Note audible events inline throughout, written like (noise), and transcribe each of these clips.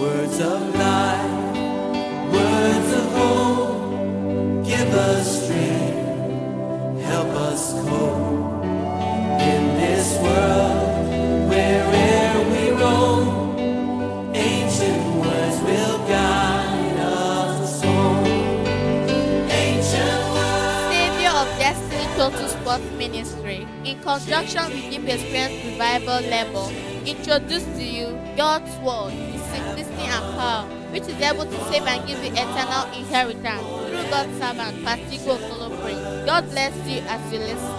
Words of life, words of hope, give us strength, help us cope in this world where'er we roam. Ancient words will guide us home. Ancient words. Savior of Destiny Total Sports Ministry, in conjunction with Deep Experience Revival Level, introduce to you God's Word, Which is able to save and give you eternal inheritance through God's servant, Patigo Kolopre. God bless you as you listen.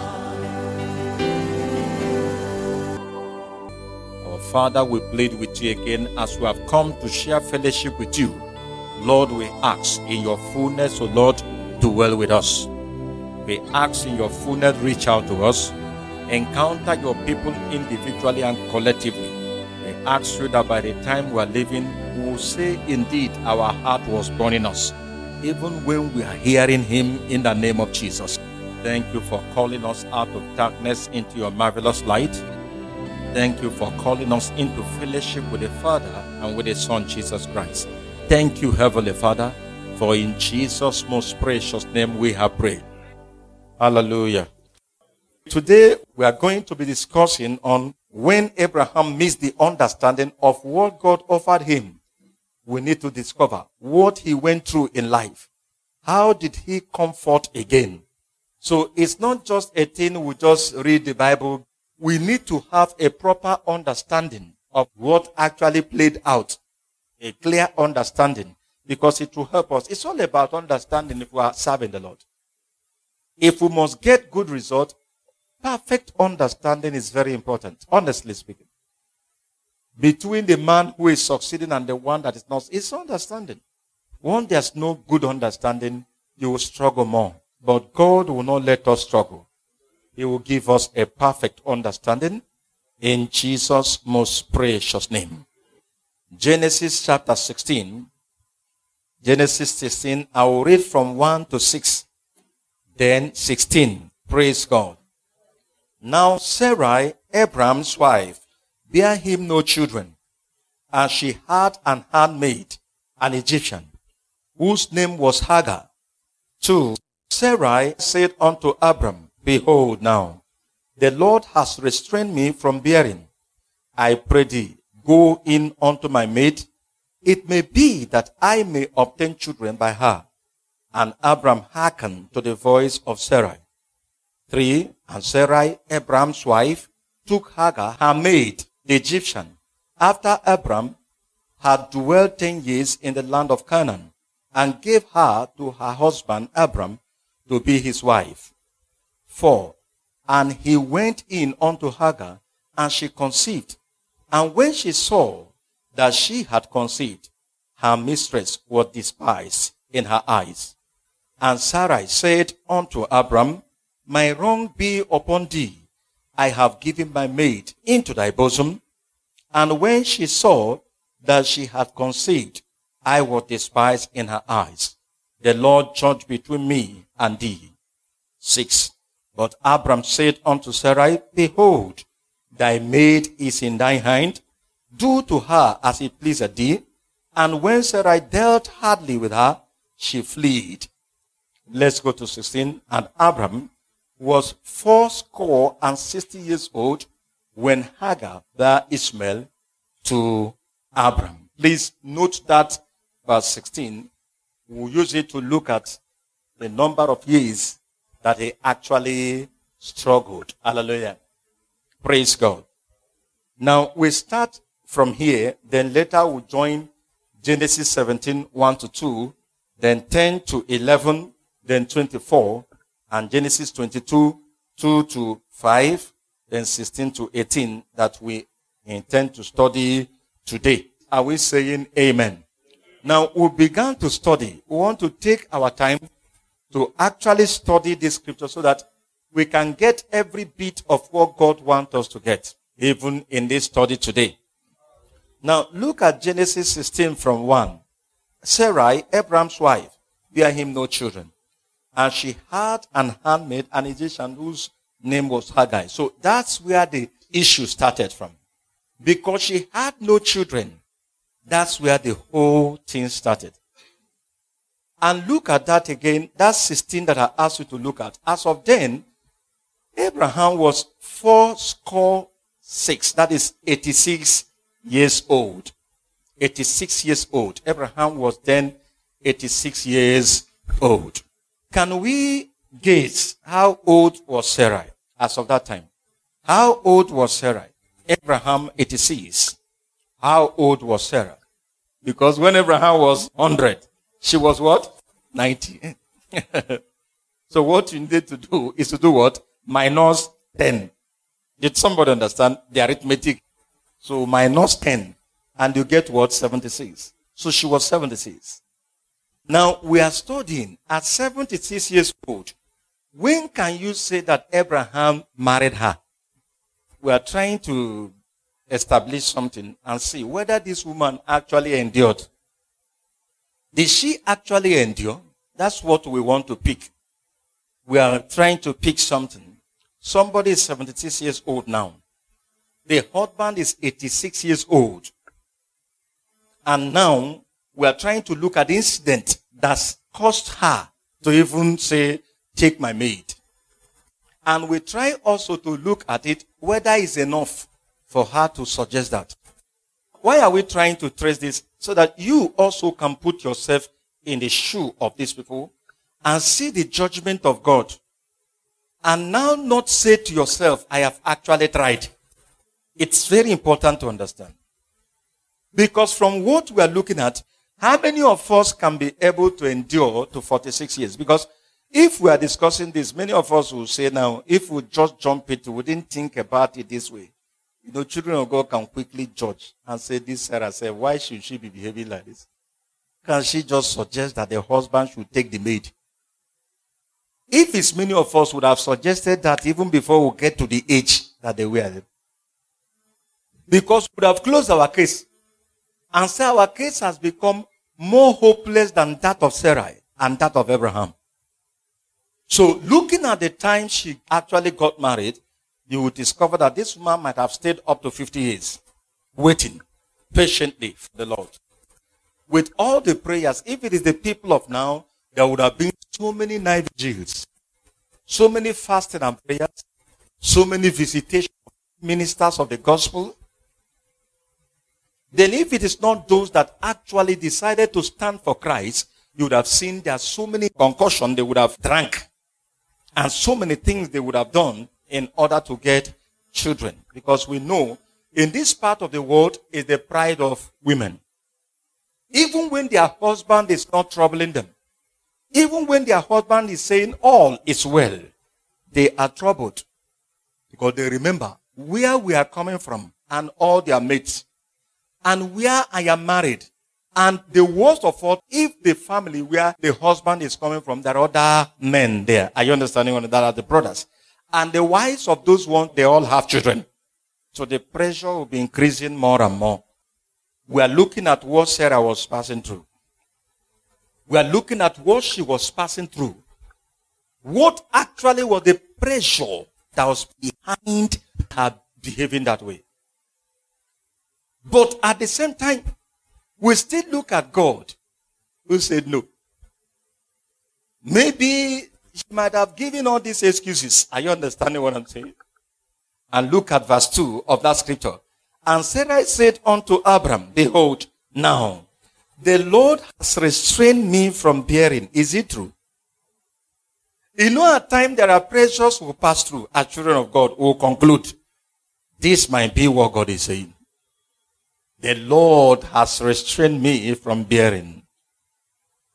Our Father, we plead with you again as we have come to share fellowship with you. Lord, we ask in your fullness, O Lord, dwell with us. We ask in your fullness, reach out to us, encounter your people individually and collectively. We ask you that by the time we are living, we will say, Indeed, our heart was burning us, even when we are hearing Him in the name of Jesus. Thank you for calling us out of darkness into your marvelous light. Thank you for calling us into fellowship with the Father and with the Son, Jesus Christ. Thank you, Heavenly Father, for in Jesus' most precious name we have prayed. Hallelujah. Today we are going to be discussing on when Abraham missed the understanding of what God offered him. We need to discover what he went through in life. How did he come forth again? So it's not just a thing we just read the Bible. We need to have a proper understanding of what actually played out. A clear understanding because it will help us. It's all about understanding if we are serving the Lord. If we must get good result, perfect understanding is very important, honestly speaking. Between the man who is succeeding and the one that is not, is understanding. When there's no good understanding, you will struggle more. But God will not let us struggle. He will give us a perfect understanding in Jesus' most precious name. Genesis chapter 16. Genesis 16. I will read from 1 to 6. Then 16. Praise God. Now Sarai, Abraham's wife, bare him no children, and she had an handmaid, an Egyptian, whose name was Hagar. 2. Sarai said unto Abram, Behold now, the Lord has restrained me from bearing. I pray thee, go in unto my maid. It may be that I may obtain children by her. And Abram hearkened to the voice of Sarai. 3. And Sarai, Abram's wife, took Hagar, her maid, the Egyptian, after Abram had dwelt ten years in the land of Canaan, and gave her to her husband Abram to be his wife. 4. And he went in unto Hagar, and she conceived. And when she saw that she had conceived, her mistress was despised in her eyes. And Sarai said unto Abram, My wrong be upon thee. I have given my maid into thy bosom. And when she saw that she had conceived, I was despised in her eyes. The Lord judge between me and thee. 6. But Abram said unto Sarai, Behold, thy maid is in thy hand. Do to her as it pleaseth thee. And when Sarai dealt hardly with her, she fled. Let's go to 16. And Abram was fourscore and sixty years old when Hagar bare Ishmael to Abram. Please note that verse 16. We'll use it to look at the number of years that he actually struggled. Hallelujah. Praise God. Now we start from here, then later we'll join Genesis 17, 1 to 2, then 10 to 11, then 24, and Genesis 22, 2 to 5, then 16 to 18 that we intend to study today. Are we saying amen? Now we began to study. We want to take our time to actually study this scripture so that we can get every bit of what God wants us to get, even in this study today. Now look at Genesis 16 from 1. Sarai, Abraham's wife, bare him no children. And she had an handmaid, an Egyptian whose name was Hagar. So that's where the issue started from. Because she had no children. That's where the whole thing started. And look at that again. That's 16 that I asked you to look at. As of then, Abraham was four score six. That is 86 years old. 86 years old. Abraham was then 86 years old. Can we guess how old was Sarah as of that time? How old was Sarah? Abraham 86. How old was Sarah? Because when Abraham was 100, she was what? 90. (laughs) so what you need to do is to do what? Minus 10. Did somebody understand the arithmetic? So minus 10 and you get what? 76. So she was 76. Now we are studying at 76 years old. When can you say that Abraham married her? We are trying to establish something and see whether this woman actually endured. Did she actually endure? That's what we want to pick. We are trying to pick something. Somebody is 76 years old now. The husband is 86 years old. And now we are trying to look at the incident that's caused her to even say, take my maid. And we try also to look at it whether it's enough for her to suggest that. Why are we trying to trace this? So that you also can put yourself in the shoe of these people and see the judgment of God. And now not say to yourself, I have actually tried. It's very important to understand. Because from what we are looking at, how many of us can be able to endure to 46 years? Because if we are discussing this, many of us will say now, if we just jump it, we didn't think about it this way. You know, children of God can quickly judge and say, this Sarah said, why should she be behaving like this? Can she just suggest that the husband should take the maid? If it's many of us would have suggested that even before we get to the age that they were, because we would have closed our case and say our case has become more hopeless than that of Sarah and that of Abraham. So looking at the time she actually got married, you will discover that this woman might have stayed up to 50 years waiting patiently for the Lord. With all the prayers, if it is the people of now, there would have been so many night vigils, so many fasting and prayers, so many visitations of ministers of the gospel, then if it is not those that actually decided to stand for Christ, you would have seen there are so many concussions they would have drank and so many things they would have done in order to get children. Because we know in this part of the world is the pride of women. Even when their husband is not troubling them, even when their husband is saying all is well, they are troubled because they remember where we are coming from and all their mates and where I am married. And the worst of all, if the family where the husband is coming from, there are other men there. Are you understanding that are the brothers? And the wives of those ones, they all have children. So the pressure will be increasing more and more. We are looking at what Sarah was passing through. We are looking at what she was passing through. What actually was the pressure that was behind her behaving that way? But at the same time, we still look at God who said no. Maybe he might have given all these excuses. Are you understanding what I'm saying? And look at verse 2 of that scripture. And Sarah said unto Abram, Behold, now the Lord has restrained me from bearing. Is it true? You know, at times there are pressures we pass through as children of God who conclude this might be what God is saying. The Lord has restrained me from bearing.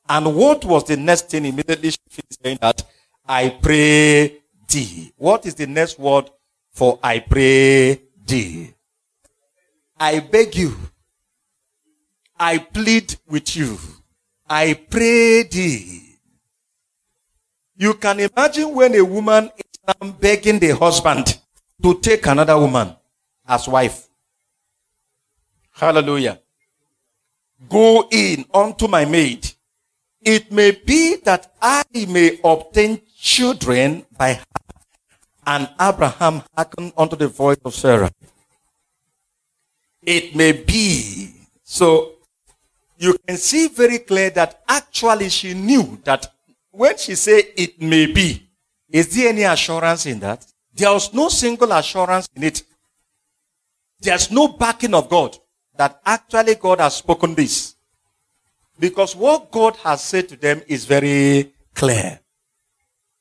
And what was the next thing immediately she saying that I pray thee. What is the next word for I pray thee? I beg you. I plead with you. I pray thee. You can imagine when a woman is begging the husband to take another woman as wife. Hallelujah. Go in unto my maid. It may be that I may obtain children by her. And Abraham hearkened unto the voice of Sarah. It may be. So you can see very clear that actually she knew that when she said it may be, is there any assurance in that? There was no single assurance in it. There's no backing of God that actually God has spoken this. Because what God has said to them is very clear.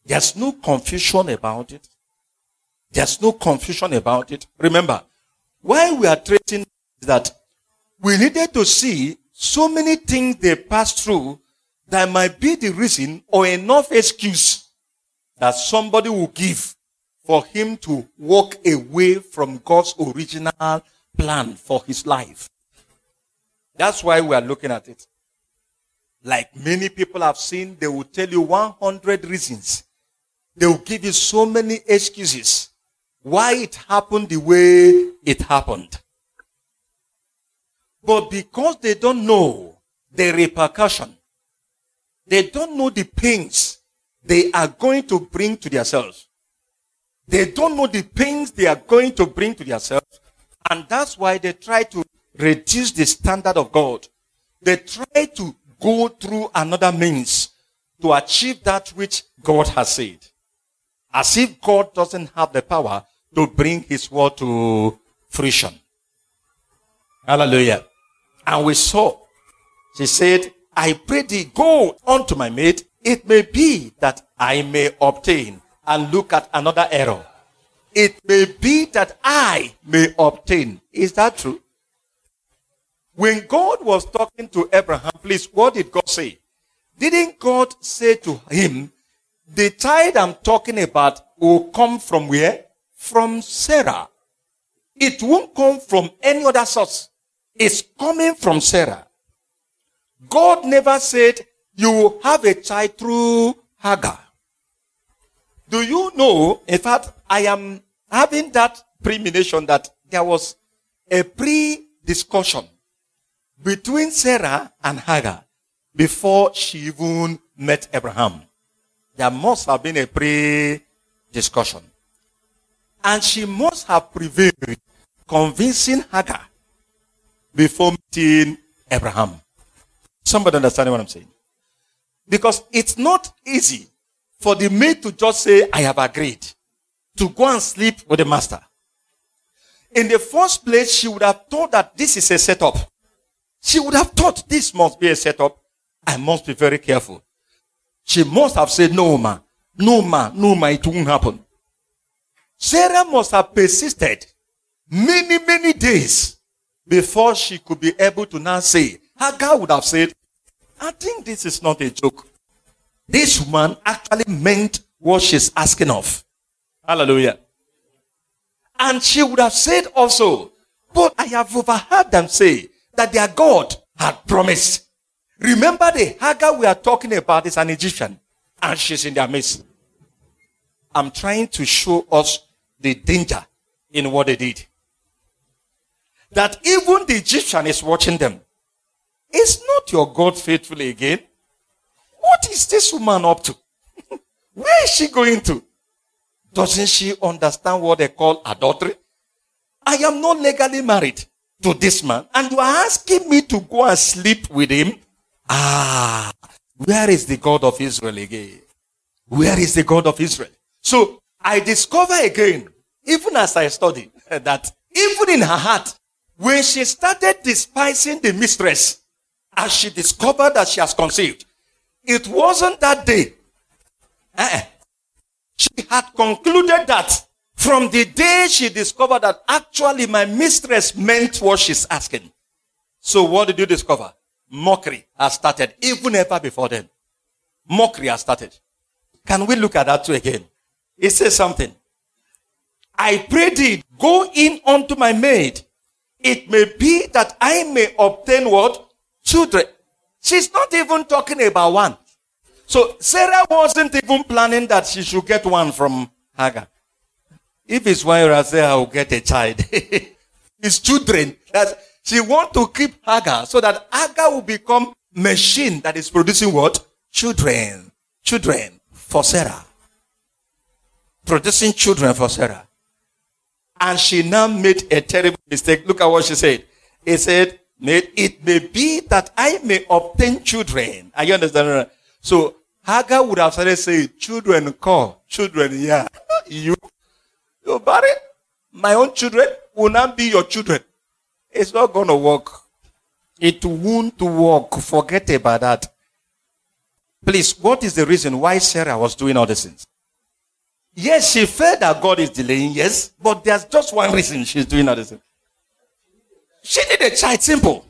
There's no confusion about it. There's no confusion about it. Remember, why we are treating that we needed to see so many things they passed through that might be the reason or enough excuse that somebody will give for him to walk away from God's original plan for his life. That's why we are looking at it. Like many people have seen, they will tell you 100 reasons. They will give you so many excuses why it happened the way it happened. But because they don't know the repercussion, they don't know the pains they are going to bring to themselves. They don't know the pains they are going to bring to themselves. And that's why they try to reduce the standard of God. They try to go through another means to achieve that which God has said. As if God doesn't have the power to bring his word to fruition. Hallelujah. And we saw, she said, I pray thee go unto my maid. It may be that I may obtain and look at another error. It may be that I may obtain. Is that true? When God was talking to Abraham, please, what did God say? Didn't God say to him, the child I'm talking about will come from where? From Sarah. It won't come from any other source. It's coming from Sarah. God never said you will have a child through Hagar. Do you know, in fact, I am having that premonition that there was a pre-discussion between Sarah and Hagar before she even met Abraham. There must have been a pre-discussion. And she must have prevailed, convincing Hagar before meeting Abraham. Somebody understand what I'm saying? Because it's not easy for the maid to just say, I have agreed to go and sleep with the master. In the first place, she would have thought that this is a setup. She would have thought this must be a setup. I must be very careful. She must have said, no, ma, no, ma, no, ma, it won't happen. Sarah must have persisted many, many days before she could be able to now say, her Hagar would have said, I think this is not a joke. This woman actually meant what she's asking of. Hallelujah. And she would have said also, but I have overheard them say that their God had promised. Remember the Hagar we are talking about is an Egyptian and she's in their midst. I'm trying to show us the danger in what they did. That even the Egyptian is watching them. Is not your God faithful again? What is this woman up to? (laughs) Where is she going to? Doesn't she understand what they call adultery? I am not legally married to this man, and you are asking me to go and sleep with him? Ah, where is the God of Israel again? Where is the God of Israel? So I discover again, even as I study, (laughs) that even in her heart, when she started despising the mistress, as she discovered that she has conceived, it wasn't that day. Uh-uh. She had concluded that from the day she discovered that actually my mistress meant what she's asking. So what did you discover? Mockery has started even ever before then. Mockery has started. Can we look at that too again? It says something. I pray thee, go in unto my maid. It may be that I may obtain what? Children. She's not even talking about one. So Sarah wasn't even planning that she should get one from Hagar. If it's say I will get a child. (laughs) His children that she want to keep Hagar so that Hagar will become machine that is producing what? Children. Children for Sarah. Producing children for Sarah. And she now made a terrible mistake. Look at what she said. He said, it may be that I may obtain children. Are you understand? So Hagar would have started saying, children call, children, yeah. you, you bury my own children will not be your children. It's not going to work. It won't work. Forget about that. Please, what is the reason why Sarah was doing all these things? Yes, she felt that God is delaying, yes, but there's just one reason she's doing all this. She need a child, simple.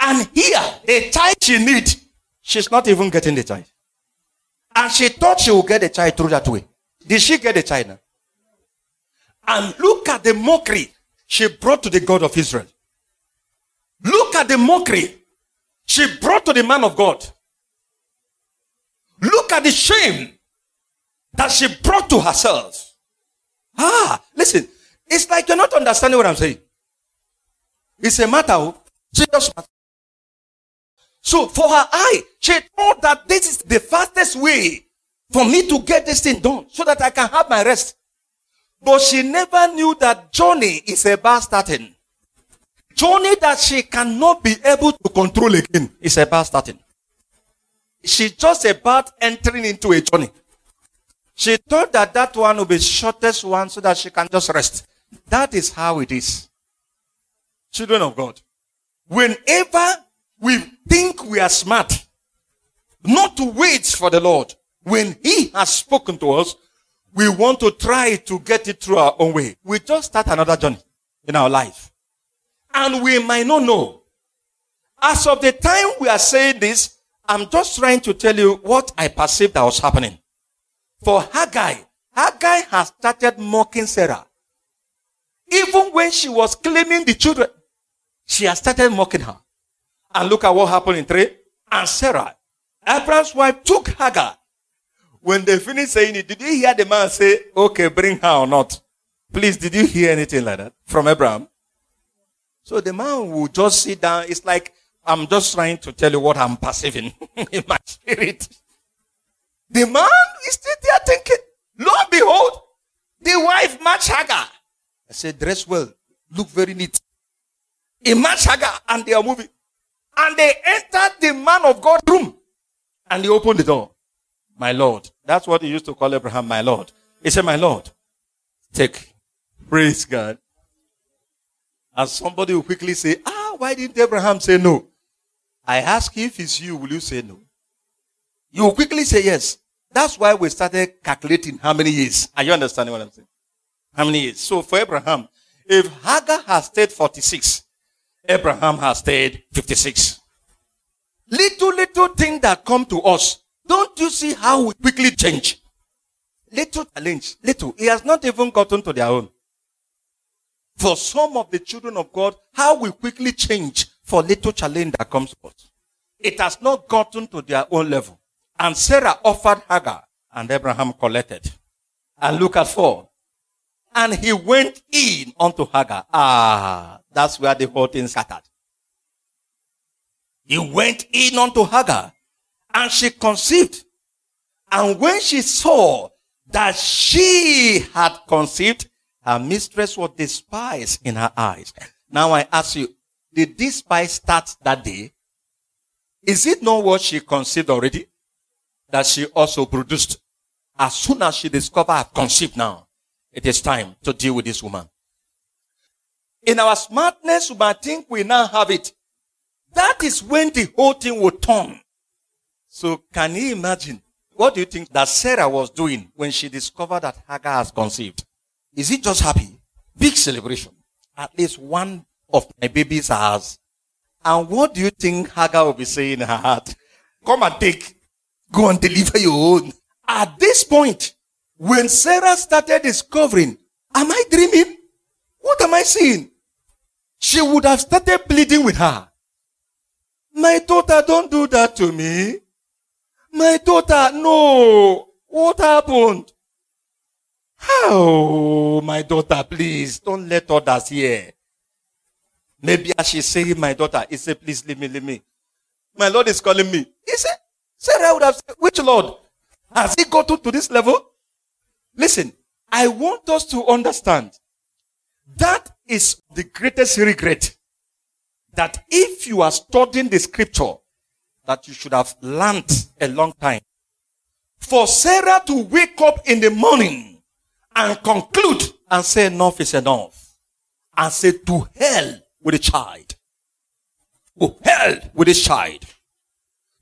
And here, the child she need, she's not even getting the child. And she thought she would get the child through that way. Did she get the child now? And look at the mockery she brought to the God of Israel. Look at the mockery she brought to the man of God. Look at the shame that she brought to herself. Ah, listen, it's like you're not understanding what I'm saying. It's a matter of serious matter. So for her eye, she thought that this is the fastest way for me to get this thing done so that I can have my rest. But she never knew that journey is about starting. Journey that she cannot be able to control again is about starting. She's just about entering into a journey. She thought that that one will be shortest one so that she can just rest. That is how it is. Children of God. Whenever we think we are smart, not to wait for the Lord, when He has spoken to us, we want to try to get it through our own way. We just start another journey in our life. And we might not know. As of the time we are saying this, I'm just trying to tell you what I perceived that was happening. For Hagar, Hagar has started mocking Sarah. Even when she was claiming the children, she has started mocking her. And look at what happened in 3. And Sarah, Abraham's wife, took Hagar. When they finished saying it, did you hear the man say, okay, bring her or not? Please, did you hear anything like that from Abraham? So the man will just sit down. It's like, I'm just trying to tell you what I'm perceiving (laughs) in my spirit. The man is still there thinking, lo and behold, the wife match Hagar. I said, dress well, look very neat. He match Hagar and they are moving. And they entered the man of God room. And he opened the door. My Lord. That's what he used to call Abraham, my Lord. He said, my Lord, take. Praise God. And somebody will quickly say, ah, why didn't Abraham say no? I ask if it's you, will you say no? You will quickly say yes. That's why we started calculating how many years. Are you understanding what I'm saying? How many years? So for Abraham, if Hagar has stayed 46, Abraham has stayed 56. Little, little thing that come to us. Don't you see how we quickly change? Little challenge, little. He has not even gotten to their own. For some of the children of God, how we quickly change for little challenge that comes to us. It has not gotten to their own level. And Sarah offered Hagar, and Abraham collected. And look at 4. And he went in unto Hagar. Ah, that's where the whole thing started. He went in unto Hagar, and she conceived. And when she saw that she had conceived, her mistress was despised in her eyes. Now I ask you, did this spice start that day? Is it not what she conceived already? That she also produced. As soon as she discovered I've conceived now, it is time to deal with this woman. In our smartness, we might think we now have it. That is when the whole thing will turn. So can you imagine? What do you think that Sarah was doing when she discovered that Hagar has conceived? Is it just happy? Big celebration. At least one of my babies has. And what do you think Hagar will be saying in her heart? Come and take. Go and deliver your own. At this point, when Sarah started discovering, am I dreaming? What am I seeing? She would have started pleading with her. My daughter, don't do that to me. My daughter, no. What happened? Oh, my daughter, please don't let others hear. Maybe as she's saying, my daughter, he said, please leave me, leave me. My Lord is calling me. He said, Sarah would have said, which Lord? Has he got to this level? Listen, I want us to understand that is the greatest regret that if you are studying the scripture, that you should have learned a long time. For Sarah to wake up in the morning and conclude and say enough is enough and say to hell with the child. To hell with this child.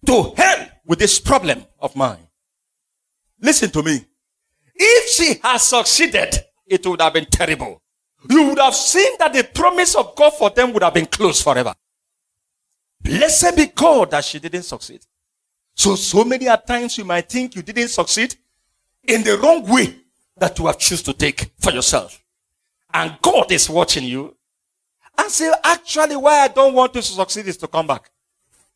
To hell with this problem of mine. Listen to me. If she has succeeded, it would have been terrible. You would have seen that the promise of God for them would have been closed forever. Blessed be God that she didn't succeed. So, so many times you might think you didn't succeed in the wrong way that you have choose to take for yourself. And God is watching you and say, actually, why I don't want you to succeed is to come back.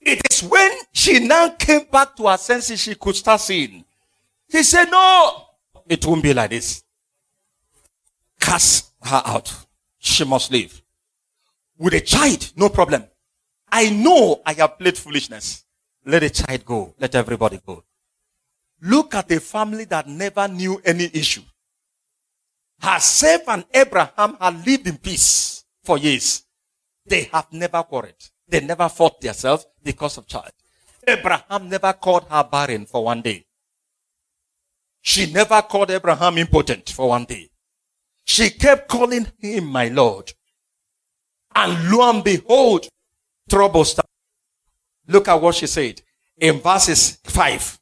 It is when she now came back to her senses, she could start seeing. He said, no, it won't be like this. Cast her out. She must leave. With a child, no problem. I know I have played foolishness. Let the child go. Let everybody go. Look at a family that never knew any issue. Herself and Abraham had lived in peace for years. They have never quarreled. They never fought themselves because of child. Abraham never called her barren for one day. She never called Abraham impotent for one day. She kept calling him my Lord. And lo and behold, trouble started. Look at what she said in verses 5.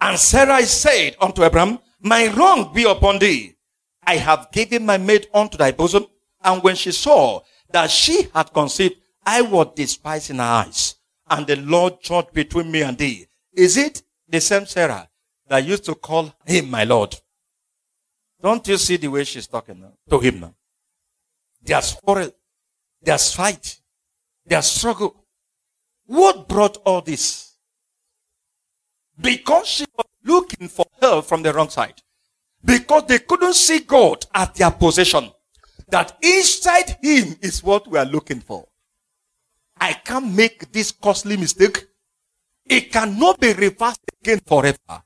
And Sarah said unto Abraham, My wrong be upon thee. I have given my maid unto thy bosom. And when she saw that she had conceived, I was despised in her eyes. And the Lord judged between me and thee. Is it the same Sarah that used to call him my Lord? Don't you see the way she's talking to him now? There's quarrel. There's fight. There's struggle. What brought all this? Because she was looking for help from the wrong side. Because they couldn't see God at their possession. That inside Him is what we are looking for. I can't make this costly mistake. It cannot be reversed again forever.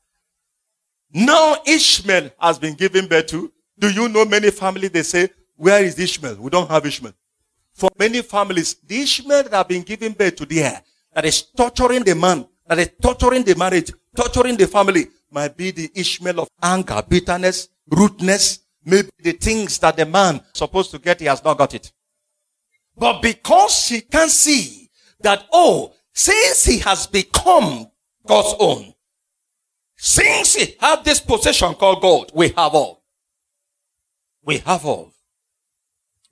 Now Ishmael has been given birth to. Do you know many families they say, where is Ishmael? We don't have Ishmael. For many families, the Ishmael that have been given birth to there, that is torturing the man, that is torturing the marriage, torturing the family, might be the Ishmael of anger, bitterness, rudeness, maybe the things that the man supposed to get, he has not got it. But because she can see that, oh, since he has become God's own, since he have this possession called God, we have all. We have all.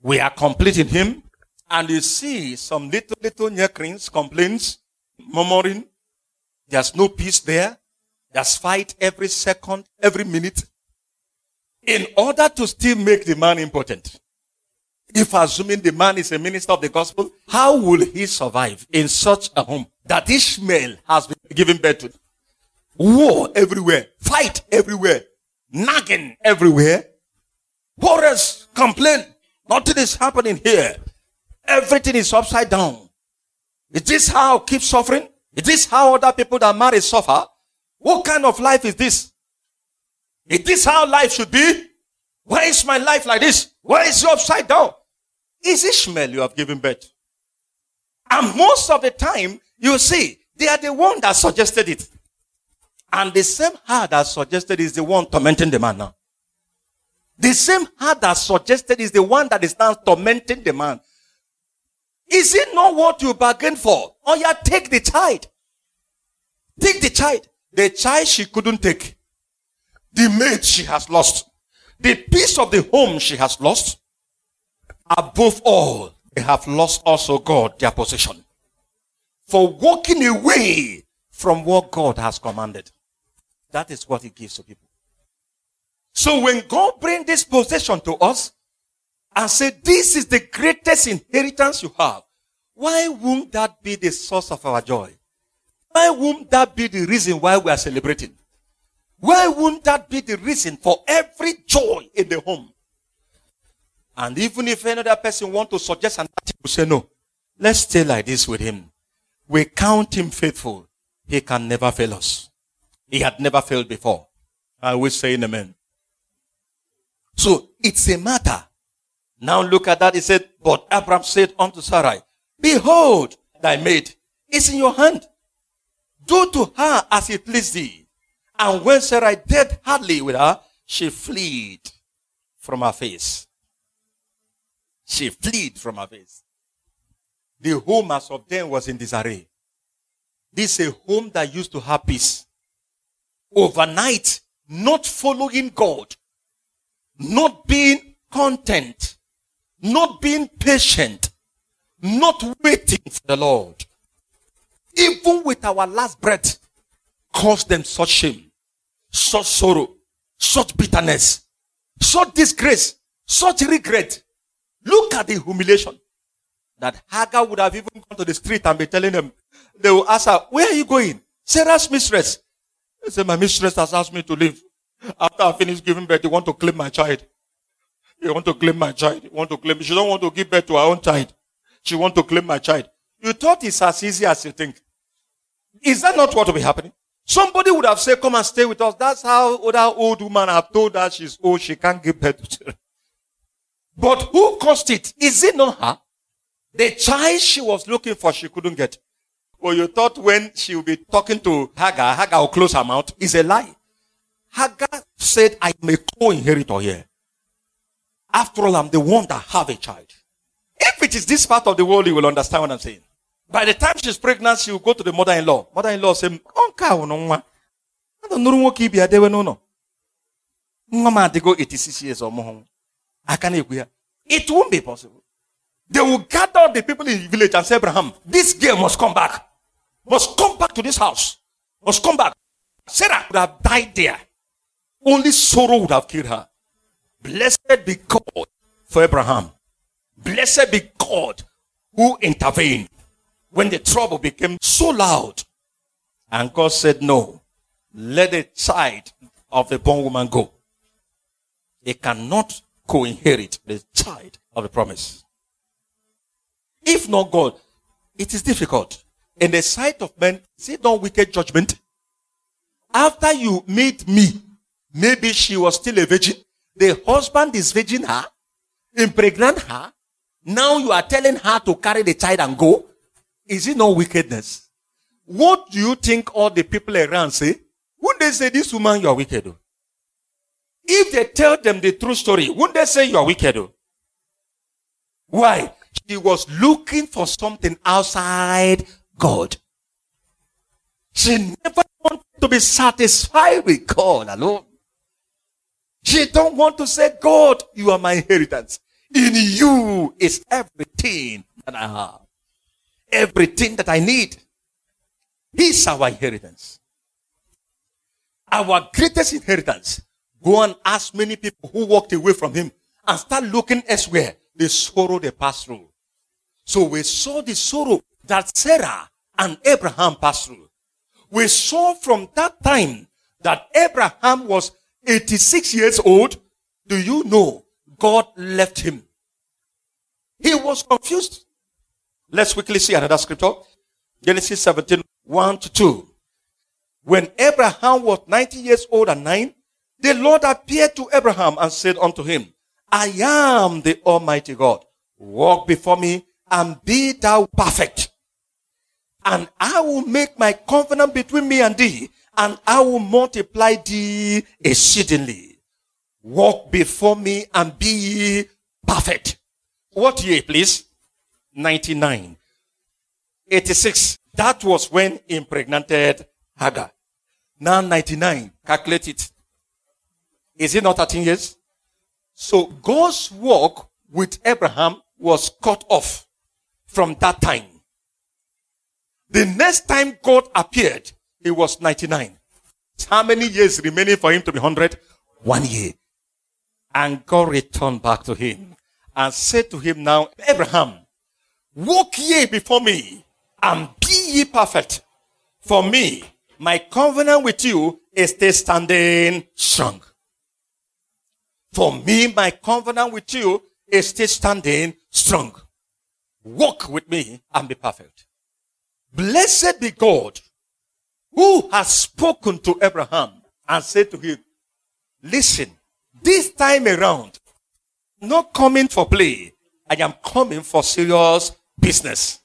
We are complete in him. And you see some little, little nyakins, complaints, murmuring. There's no peace there. There's fight every second, every minute. In order to still make the man important. If assuming the man is a minister of the gospel, how will he survive in such a home that Ishmael has been given birth to? War everywhere, fight everywhere, nagging everywhere. Warriors complain. Nothing is happening here. Everything is upside down. Is this how I keep suffering? Is this how other people that marry suffer? What kind of life is this? Is this how life should be? Why is my life like this? Why is it upside down? Is Ishmael you have given birth? And most of the time, you see, they are the one that suggested it. And the same heart that suggested is the one tormenting the man now. The same heart that suggested is the one that is now tormenting the man. Is it not what you bargained for? Oh yeah, take the child. Take the child. The child she couldn't take. The maid she has lost. The peace of the home she has lost. Above all, they have lost also God, their possession. For walking away from what God has commanded. That is what he gives to people. So when God brings this possession to us and say, this is the greatest inheritance you have, why won't that be the source of our joy? Why won't that be the reason why we are celebrating? Why won't that be the reason for every joy in the home? And even if another person want to suggest and will say no, let's stay like this with him. We count him faithful. He can never fail us. He had never failed before. I will say amen. So it's a matter. Now look at that. He said, but Abraham said unto Sarai, Behold, thy maid is in your hand. Do to her as it pleased thee. And when Sarai dealt hardly with her, she fled from her face. She fled from her face. The home as of them was in disarray. This is a home that used to have peace. Overnight, not following God, not being content, not being patient, not waiting for the Lord, even with our last breath, cause them such shame, such sorrow, such bitterness, such disgrace, such regret. Look at the humiliation that Hagar would have even gone to the street and be telling them, they will ask her, where are you going? Sarah's mistress. They say, my mistress has asked me to leave. After I finish giving birth, you want to claim my child. You want to claim my child. You want to claim. She don't want to give birth to her own child. She want to claim my child. You thought it's as easy as you think. Is that not what will be happening? Somebody would have said, come and stay with us. That's how that old woman have told her she's old. She can't give birth to children. But who caused it? Is it not her? The child she was looking for, she couldn't get. Well, you thought when she will be talking to Hagar, Hagar will close her mouth. Is a lie. Hagar said, I am a co-inheritor here. After all, I'm the one that have a child. If it is this part of the world, you will understand what I'm saying. By the time she's pregnant, she will go to the mother-in-law. Mother-in-law say, Onka nwa. I don't know what no no. Mama go 86 years or more. I can't agree. It won't be possible. They will gather the people in the village and say, Abraham, this girl must come back. Must come back to this house. Must come back. Sarah would have died there. Only sorrow would have killed her. Blessed be God for Abraham. Blessed be God who intervened when the trouble became so loud. And God said, no, let the child of the born woman go. He cannot co-inherit the child of the promise. If not God, it is difficult. In the sight of men, see not wicked judgment. After you meet me, maybe she was still a virgin. The husband is virgin her, impregnate her. Now you are telling her to carry the child and go. Is it not wickedness? What do you think all the people around say? Wouldn't they say, this woman, you are wicked? Oh. If they tell them the true story, wouldn't they say you are wicked? Oh. Why? She was looking for something outside God. She never wanted to be satisfied with God alone. She don't want to say, God, you are my inheritance. In you is everything that I have. Everything that I need. He's our inheritance. Our greatest inheritance. Go and ask many people who walked away from him and start looking elsewhere. The sorrow they passed through. So we saw the sorrow that Sarah and Abraham passed through. We saw from that time that Abraham was 86 years old. Do you know God left him? He was confused. Let's quickly see another scripture. Genesis 17, 1 to 2. When Abraham was 90 years old and 9, the Lord appeared to Abraham and said unto him, I am the Almighty God. Walk before me and be thou perfect. And I will make my covenant between me and thee, and I will multiply thee exceedingly. Walk before me and be perfect. What year, please? 99. 86. That was when impregnated Hagar. Now 99. Calculate it. Is it not 13 years? So God's work with Abraham was cut off from that time. The next time God appeared, he was 99. How many years remaining for him to be 100? One year. And God returned back to him and said to him now, Abraham, walk ye before me and be ye perfect. For me, my covenant with you is still standing strong. For me, my covenant with you is still standing strong. Walk with me and be perfect. Blessed be God who has spoken to Abraham and said to him, listen, this time around, not coming for play. I am coming for serious business.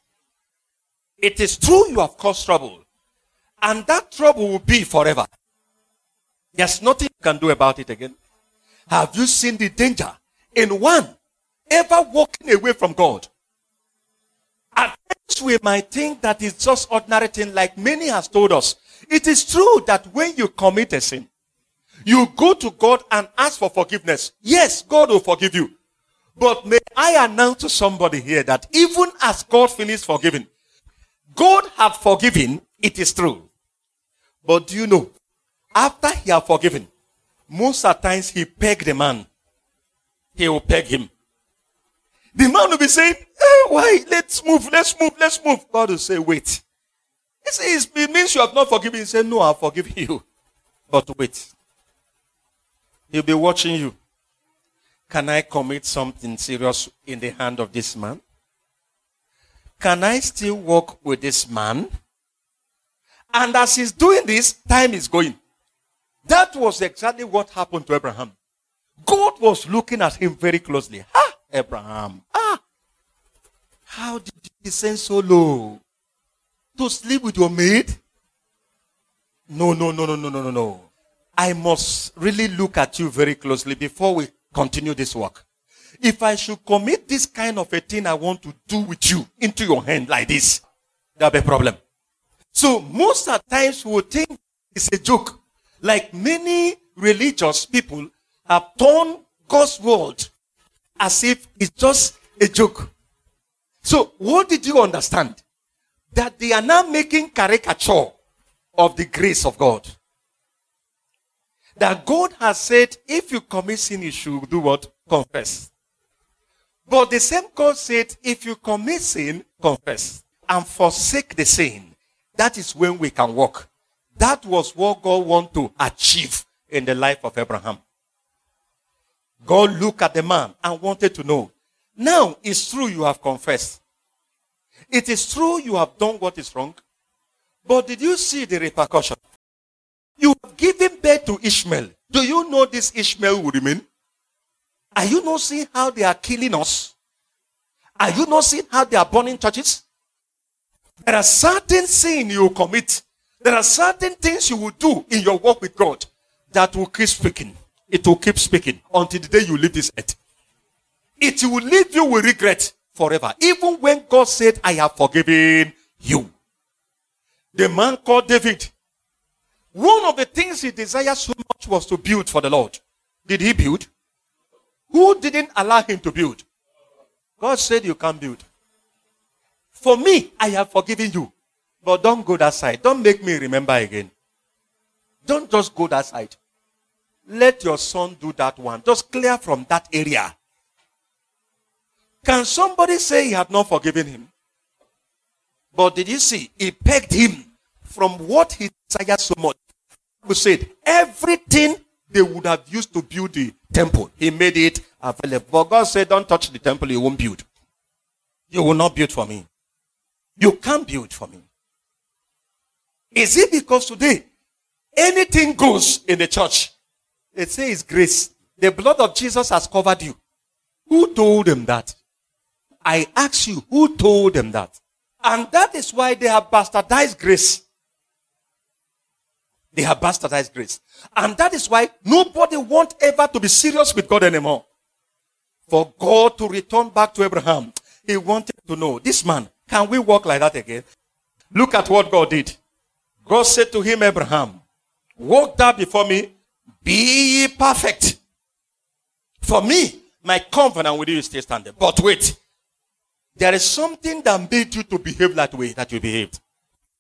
It is true you have caused trouble. And that trouble will be forever. There's nothing you can do about it again. Have you seen the danger in one ever walking away from God? Times we might think that it's just ordinary thing like many has told us. It is true that when you commit a sin, you go to God and ask for forgiveness. Yes, God will forgive you. But may I announce to somebody here that even as God finished forgiving, God have forgiven, it is true. But do you know, after he have forgiven, most of times he pegged the man. He will peg him. The man will be saying, eh, why? Let's move, let's move, let's move. God will say, wait. He says, it means you have not forgiven. He said, no, I've forgiven (laughs) you. But wait. He'll be watching you. Can I commit something serious in the hand of this man? Can I still walk with this man? And as he's doing this, time is going. That was exactly what happened to Abraham. God was looking at him very closely. Ah, Abraham. Ah, how did you descend so low? To sleep with your maid? No, no, no, no, no, no, no, no. I must really look at you very closely before we continue this work. If I should commit this kind of a thing I want to do with you into your hand like this, there'll be a problem. So most of the times we think it's a joke. Like many religious people have turned God's word as if it's just a joke. So what did you understand? That they are now making caricature of the grace of God. That God has said, if you commit sin, you should do what? Confess. But the same God said, if you commit sin, confess and forsake the sin. That is when we can walk. That was what God wanted to achieve in the life of Abraham. God looked at the man and wanted to know. Now, it's true you have confessed. It is true you have done what is wrong. But did you see the repercussion? You have given birth to Ishmael. Do you know this Ishmael will remain? Are you not seeing how they are killing us? Are you not seeing how they are burning churches? There are certain sins you commit. There are certain things you will do in your walk with God that will keep speaking. It will keep speaking until the day you leave this earth. It will leave you with regret forever. Even when God said, I have forgiven you. The man called David one of the things he desired so much was to build for the Lord. Did he build? Who didn't allow him to build? God said you can't build. For me, I have forgiven you. But don't go that side. Don't make me remember again. Don't just go that side. Let your son do that one. Just clear from that area. Can somebody say he had not forgiven him? But did you see? He pegged him from what he desired so much He said everything they would have used to build the temple, he made it available. But God said, Don't touch the temple, you won't build. You will not build for me. You can't build for me. Is it because today anything goes in the church? It says grace. The blood of Jesus has covered you. Who told them that? I ask you, who told them that? And that is why they have bastardized grace. They have bastardized grace. And that is why nobody wants ever to be serious with God anymore. For God to return back to Abraham, he wanted to know, this man, can we walk like that again? Look at what God did. God said to him, Abraham, walk thou before me, be ye perfect. For me, my covenant with you is still standing. But wait, there is something that made you to behave that way that you behaved.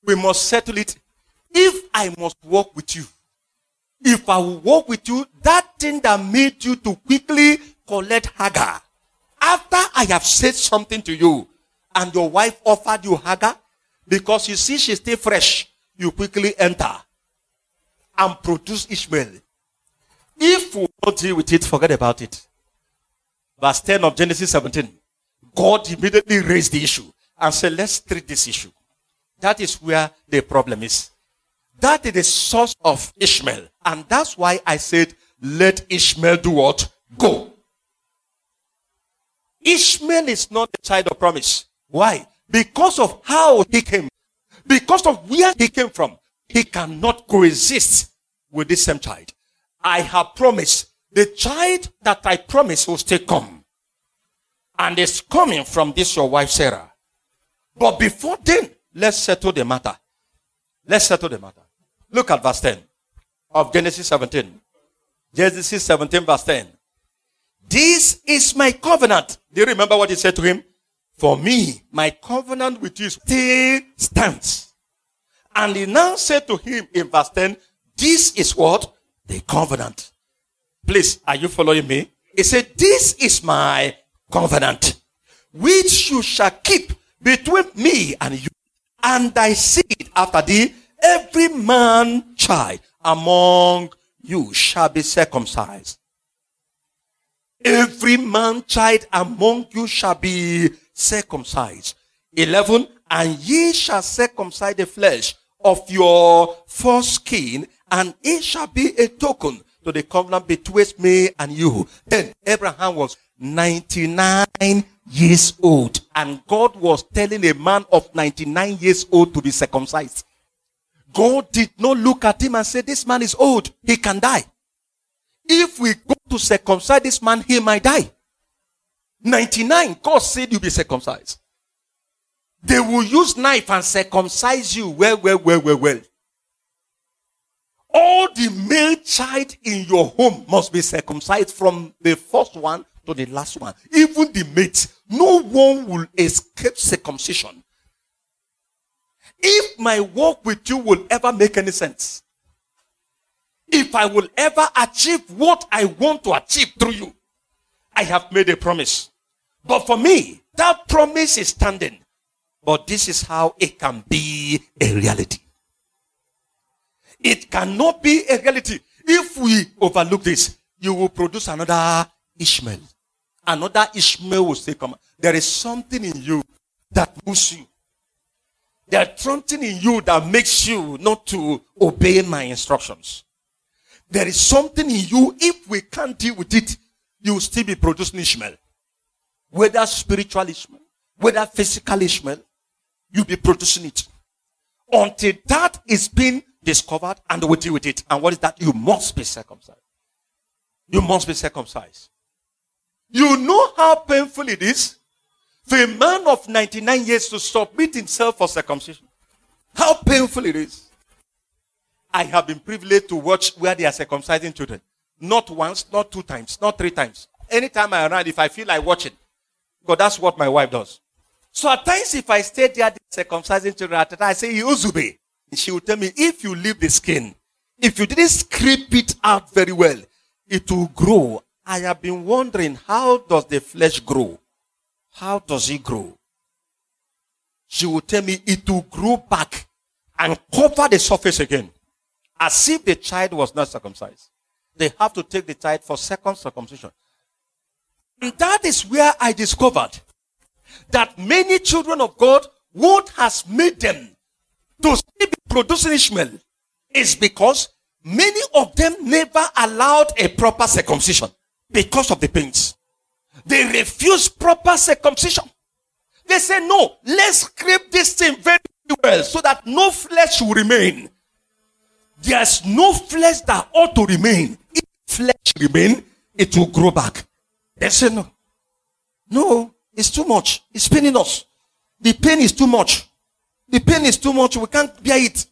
We must settle it if I must walk with you, if I will walk with you, that thing that made you to quickly collect Hagar, after I have said something to you, and your wife offered you Hagar, because you see she's still fresh, you quickly enter and produce Ishmael. If we don't deal with it, forget about it. Verse 10 of Genesis 17. God immediately raised the issue and said, let's treat this issue. That is where the problem is. That is the source of Ishmael. And that's why I said, let Ishmael do what? Go. Ishmael is not the child of promise. Why? because of how he came, because of where he came from, he cannot coexist with this same child. I have promised the child that I promised will still come. And it's coming from this your wife Sarah. But before then, let's settle the matter. Let's settle the matter. Look at verse 10 of Genesis 17. Genesis 17 verse 10. This is my covenant. Do you remember what he said to him? For me, my covenant with you still stands. And he now said to him in verse 10, this is what? The covenant. Please, are you following me? He said, this is my covenant, which you shall keep between me and you and thy seed after thee, every man child among you shall be circumcised. Every man child among you shall be circumcised. 11. And ye shall circumcise the flesh of your foreskin, and it shall be a token to the covenant between me and you. Then Abraham was 99 years old, and God was telling a man of 99 years old to be circumcised. God did not look at him and say, This man is old, he can die. If we go to circumcise this man, he might die. 99, God said you be circumcised. They will use knife and circumcise you well, well, well, well, well. All the male child in your home must be circumcised from the first one to the last one. Even the mates. No one will escape circumcision. If my work with you will ever make any sense, if I will ever achieve what I want to achieve through you, I have made a promise. But for me, that promise is standing. But this is how it can be a reality. It cannot be a reality. If we overlook this, you will produce another Ishmael. Another Ishmael will say, Come, there is something in you that moves you. There's something in you that makes you not to obey my instructions. There is something in you, if we can't deal with it, you will still be producing Ishmael. Whether spiritual Ishmael, whether physical Ishmael, you'll be producing it. Until that is being discovered and we deal with it. And what is that? You must be circumcised. You must be circumcised. You know how painful it is for a man of 99 years to submit himself for circumcision. How painful it is. I have been privileged to watch where they are circumcising children. Not once, not two times, not three times. Anytime I arrive, if I feel like watching, because that's what my wife does. So at times, if I stay there circumcising children, at I say, Uzube. She would tell me, if you leave the skin, if you didn't scrape it out very well, it will grow. I have been wondering, how does the flesh grow? How does it grow? She would tell me it will grow back and cover the surface again as if the child was not circumcised. They have to take the child for second circumcision. And that is where I discovered that many children of God, what has made them to still be producing Ishmael is because many of them never allowed a proper circumcision because of the pains. They refuse proper circumcision. They say, no, let's scrape this thing very well so that no flesh will remain. There's no flesh that ought to remain. If flesh remain, it will grow back. They say no. No, it's too much. It's paining us. The pain is too much. The pain is too much. We can't bear it.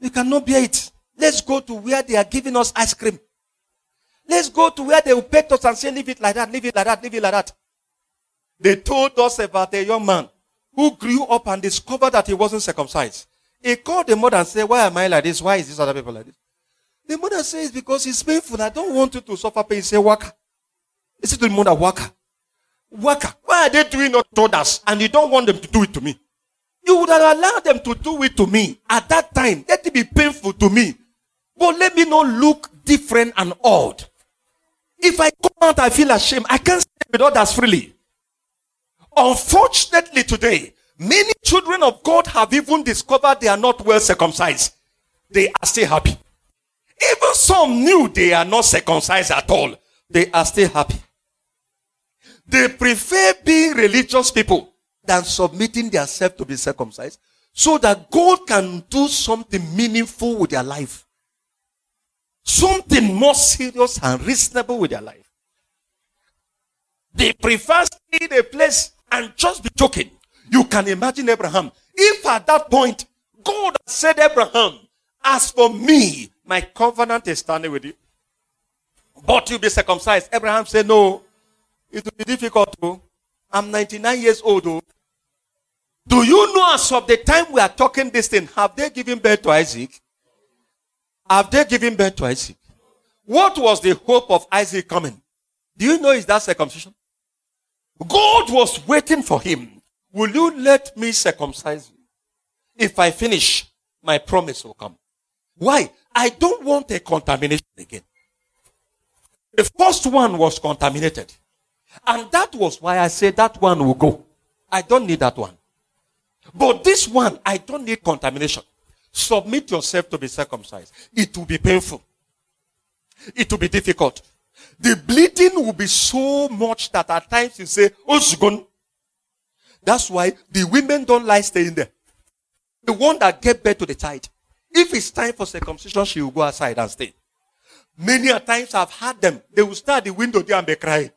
We cannot bear it. Let's go to where they are giving us ice cream. Let's go to where they will pet us and say, leave it like that, leave it like that, leave it like that. They told us about a young man who grew up and discovered that he wasn't circumcised. He called the mother and said, Why am I like this? Why is this other people like this? The mother says, Because it's painful. I don't want you to suffer pain. He said, Waka. He said to the mother, Waka. Waka. Why are they doing not to us? And you don't want them to do it to me. You would have allowed them to do it to me at that time. Let it be painful to me. But let me not look different and odd. If I come out, I feel ashamed. I can't stay with others freely. Unfortunately, today, Many children of God have even discovered they are not well circumcised. They are still happy. Even some knew they are not circumcised at all. They are still happy. They prefer being religious people than submitting themselves to be circumcised so that God can do something meaningful with their life. Something more serious and reasonable with their life. They prefer staying in a place and just be joking. You can imagine Abraham. If at that point, God said, Abraham, as for me, my covenant is standing with you. But you'll be circumcised. Abraham said, No, it will be difficult. Though. I'm 99 years old. Though. Do you know as of the time we are talking this thing, have they given birth to Isaac? Have they given birth to Isaac? What was the hope of Isaac coming? Do you know is that circumcision? God was waiting for him. Will you let me circumcise you? If I finish, my promise will come. Why? I don't want a contamination again. The first one was contaminated. And that was why I said that one will go. I don't need that one. But this one, I don't need contamination. Submit yourself to be circumcised. It will be painful. It will be difficult. The bleeding will be so much that at times you say, Oh, gone. That's why the women don't like staying there. The one that get birth to the child. If it's time for circumcision, she will go outside and stay. Many a times I've had them. They will start the window there and be crying.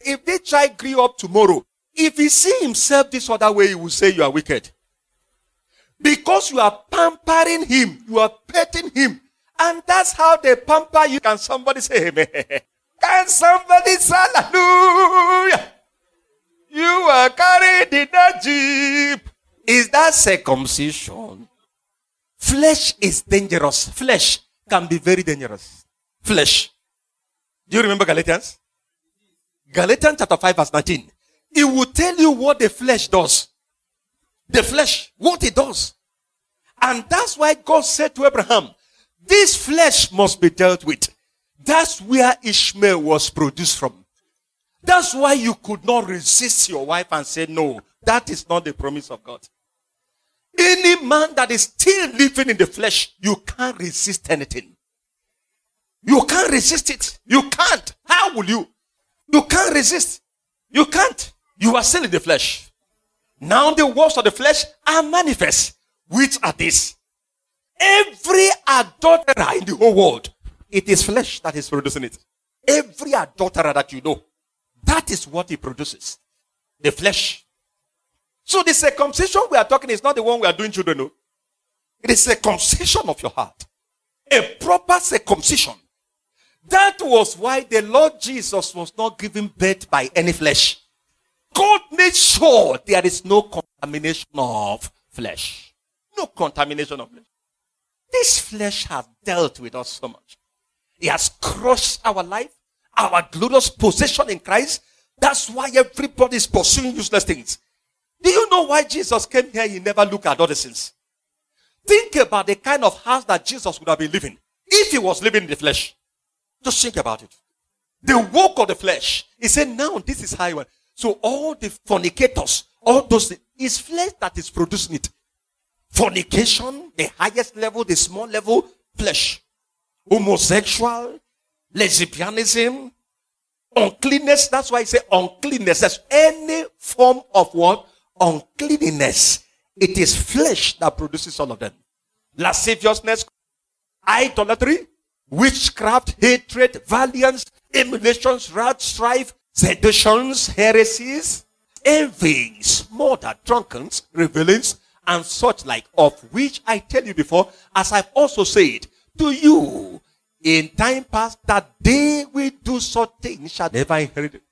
If they try grew up tomorrow, if he see himself this other way, he will say you are wicked. Because you are pampering him, you are petting him. And that's how they pamper you. Can somebody say amen? (laughs) Can somebody say hallelujah? You are carried in a jeep. Is that circumcision? Flesh is dangerous. Flesh can be very dangerous. Flesh. Do you remember Galatians? Galatians chapter 5 verse 19. It will tell you what the flesh does. The flesh, what it does. And that's why God said to Abraham, this flesh must be dealt with. That's where Ishmael was produced from. That's why you could not resist your wife and say, no, that is not the promise of God. Any man that is still living in the flesh, you can't resist anything. You can't resist it. You can't. How will you? You can't resist. You can't. You are still in the flesh. Now the works of the flesh are manifest. Which are these? Every adulterer in the whole world, it is flesh that is producing it. Every adulterer that you know, that is what he produces. The flesh. So the circumcision we are talking is not the one we are doing children. No. It is a circumcision of your heart. A proper circumcision. That was why the Lord Jesus was not given birth by any flesh. God made sure there is no contamination of flesh. No contamination of flesh. This flesh has dealt with us so much. It has crushed our life, our glorious possession in Christ. That's why everybody is pursuing useless things. Do you know why Jesus came here? He never looked at other sins. Think about the kind of house that Jesus would have been living if he was living in the flesh. Just think about it. The work of the flesh. He said, now this is how. So all the fornicators, all those, it's flesh that is producing it. Fornication, the highest level, the small level, flesh. Homosexual, lesbianism, uncleanness. That's why I say uncleanness. That's any form of what? Uncleanness. It is flesh that produces all of them. Lasciviousness, idolatry, witchcraft, hatred, valiance, emulations, wrath, strife, seditions, heresies, envyings, murder, drunkens, revelings, and such like, of which I tell you before, as I've also said to you in time past, that they will do such things shall never inherit it.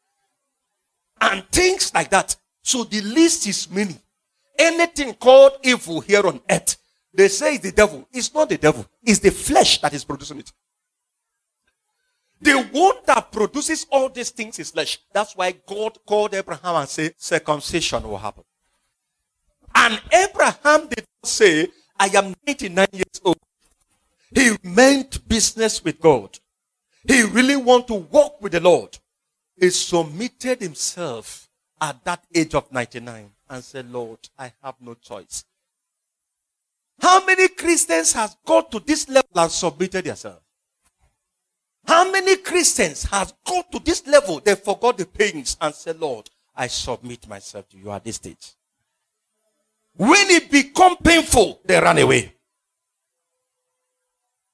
And things like that. So the list is many. Anything called evil here on earth, they say the devil. It's not the devil. It's the flesh that is producing it. The one that produces all these things is flesh. That's why God called Abraham and said, circumcision will happen. And Abraham did not say, I am 99 years old. He meant business with God. He really wanted to walk with the Lord. He submitted himself at that age of 99 and said, Lord, I have no choice. How many Christians has got to this level and submitted themselves? How many Christians has got to this level? They forgot the pains and said, Lord, I submit myself to you at this stage. When it become painful, they ran away.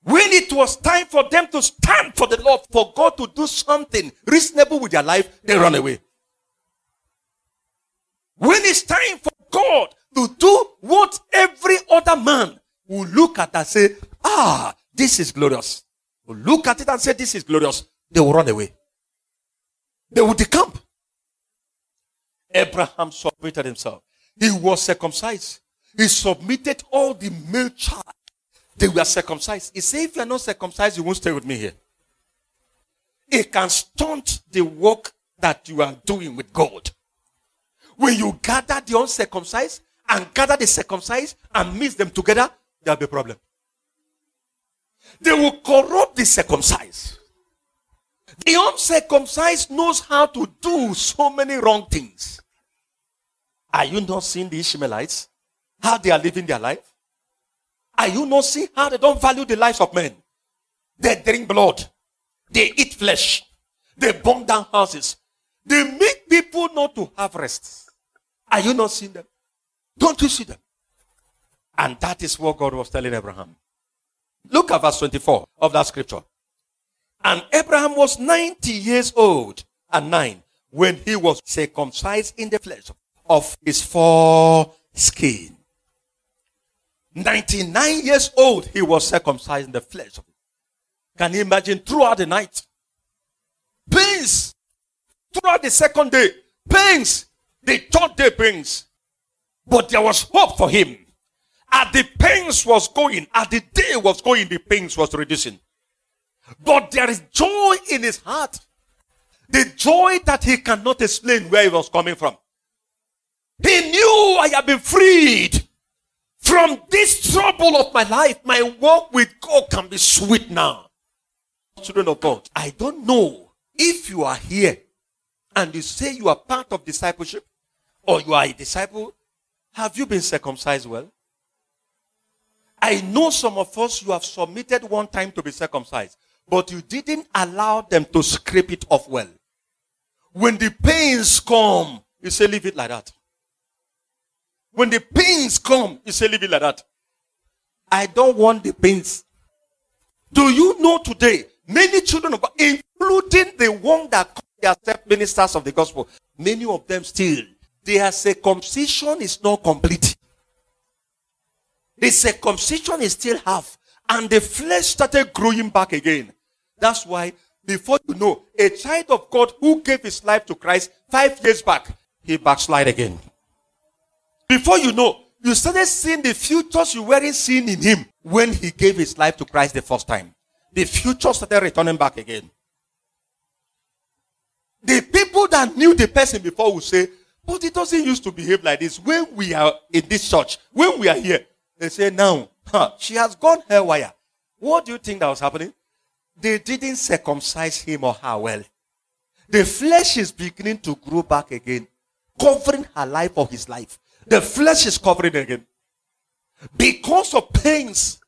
When it was time for them to stand for the Lord, for God to do something reasonable with their life, they run away. When it's time for God to do what every other man will look at and say, ah, this is glorious. Look at it and say, this is glorious. They will run away. They will decamp. Abraham submitted himself. He was circumcised. He submitted all the male child. They were circumcised. He said, if you are not circumcised, you won't stay with me here. It can stunt the work that you are doing with God. When you gather the uncircumcised and gather the circumcised and mix them together, there'll be a problem. They will corrupt the circumcised. The uncircumcised knows how to do so many wrong things. Are you not seeing the Ishmaelites? How they are living their life? Are you not seeing how they don't value the lives of men? They drink blood. They eat flesh. They burn down houses. They make people not to have rest. Are you not seeing them? Don't you see them? And that is what God was telling Abraham. Look at verse 24 of that scripture. And Abraham was 90 years old and nine when he was circumcised in the flesh of his foreskin. 99 years old, he was circumcised in the flesh. Can you imagine throughout the night? Pains. Throughout the second day, pains. The third day, pains. But there was hope for him. As the pains was going, as the day was going, the pains was reducing. But there is joy in his heart. The joy that he cannot explain where it was coming from. He knew I have been freed from this trouble of my life. My walk with God can be sweet now. Children of God, I don't know if you are here and you say you are part of discipleship or you are a disciple. Have you been circumcised well? I know some of us you have submitted one time to be circumcised, but you didn't allow them to scrape it off well. When the pains come, you say, leave it like that. When the pains come, you say, leave it like that. I don't want the pains. Do you know today, many children of God, including the one that call themselves ministers of the gospel, many of them still, their circumcision is not complete. The circumcision is still half, and the flesh started growing back again. That's why, before you know, a child of God who gave his life to Christ five years back, he backslide again. Before you know, you started seeing the futures you weren't seeing in him when he gave his life to Christ the first time. The future started returning back again. The people that knew the person before will say, but it doesn't used to behave like this. When we are in this church, when we are here, they say, now, huh, she has gone haywire. What do you think that was happening? They didn't circumcise him or her well. The flesh is beginning to grow back again, covering her life or his life. The flesh is covering again. Because of pains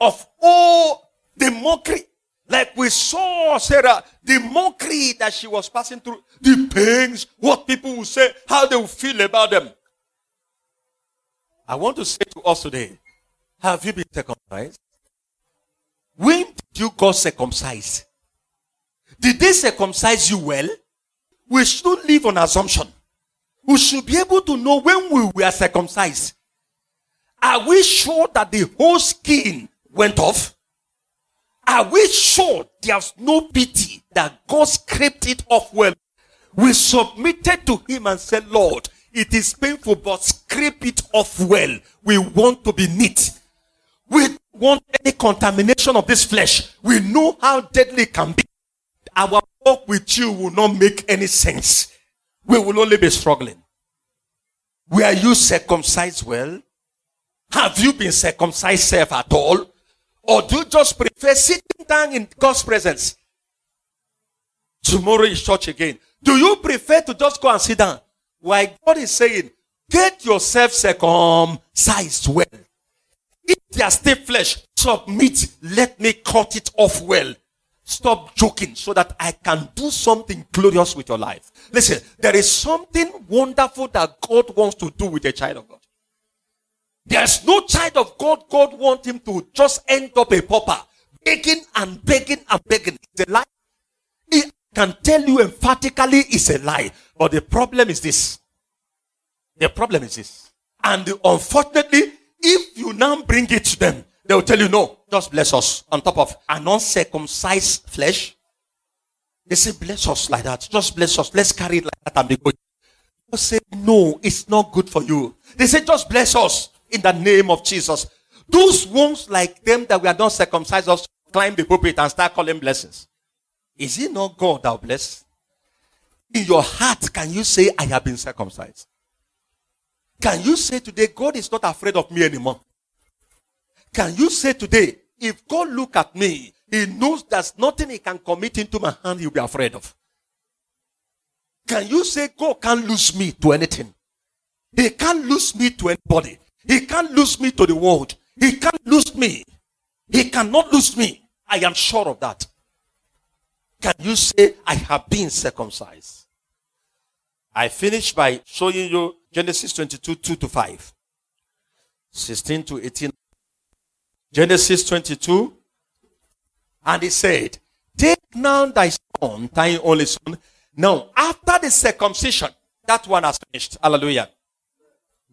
of all the mockery. Like we saw Sarah, the mockery that she was passing through, the pains, what people will say, how they will feel about them. I want to say to us today, have you been circumcised? When did you go circumcised? Did they circumcise you well? We shouldn't live on assumption. We should be able to know when we were circumcised. Are we sure that the whole skin went off? Are we sure there's no pity that God scraped it off well? We submitted to Him and said, Lord, it is painful, but scrape it off well. We want to be neat. We want any contamination of this flesh. We know how deadly it can be. Our walk with you will not make any sense we will only be struggling. Were you circumcised well? Have you been circumcised self at all? Or do you just prefer sitting down in God's presence? Tomorrow is church again. Do you prefer to just go and sit down? Why God is saying, get yourself circumcised well. If there's still flesh, submit. Let me cut it off well. Stop joking so that I can do something glorious with your life. Listen, there is something wonderful that God wants to do with a child of God. There's no child of God God want him to just end up a pauper, begging and begging and begging. It's a lie. He can tell you emphatically it's a lie. But the problem is this. The problem is this. And unfortunately, if you now bring it to them, they will tell you, no, just bless us on top of an uncircumcised flesh. They say, bless us like that. Just bless us. Let's carry it like that and be good. They say, no, it's not good for you. They say, just bless us in the name of Jesus. Those ones like them that we are not circumcised us climb the pulpit and start calling blessings. Is it not God that will bless? In your heart, can you say, I have been circumcised? Can you say today, God is not afraid of me anymore? Can you say today, if God look at me, he knows there's nothing he can commit into my hand he'll be afraid of. Can you say God can't lose me to anything? He can't lose me to anybody. He can't lose me to the world. He can't lose me. He cannot lose me. I am sure of that. Can you say, I have been circumcised? I finish by showing you Genesis 22, 2 to 5. 16 to 18. Genesis 22. And he said, Take now thy son, thy only son. Now, after the circumcision, that one has finished. Hallelujah.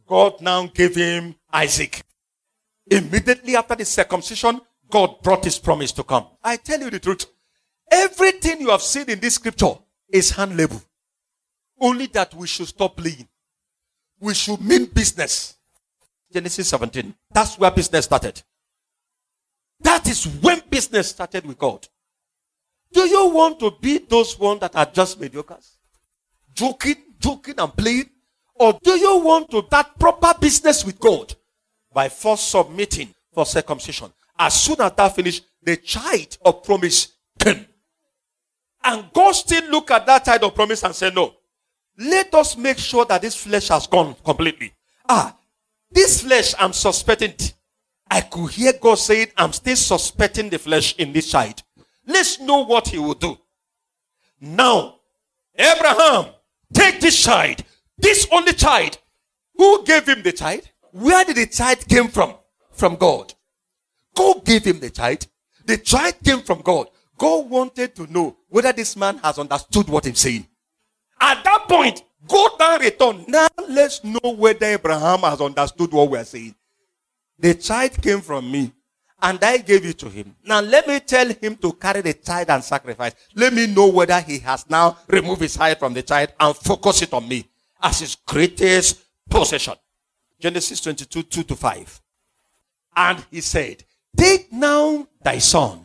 God now gave him Isaac. Immediately after the circumcision, God brought his promise to come. I tell you the truth. Everything you have seen in this scripture is hand label. Only that we should stop playing. We should mean business. Genesis 17. That's where business started. That is when business started with God. Do you want to be those ones that are just mediocres? Joking, joking and playing? Or do you want to that proper business with God by first submitting for circumcision? As soon as that finished, the child of promise came. And God still look at that child of promise and say, no, let us make sure that this flesh has gone completely. Ah, this flesh, I'm suspecting. I could hear God saying, I'm still suspecting the flesh in this child. Let's know what he will do. Now, Abraham, take this child, this only child. Who gave him the child? Where did the child came from? From God. God gave him the child. The child came from God. God wanted to know whether this man has understood what he's saying. At that point, God now returned. Now let's know whether Abraham has understood what we're saying. The child came from me and I gave it to him. Now let me tell him to carry the child and sacrifice. Let me know whether he has now removed his eye from the child and focus it on me as his greatest possession. Genesis 22, 2 to 5. And he said, Take now thy son,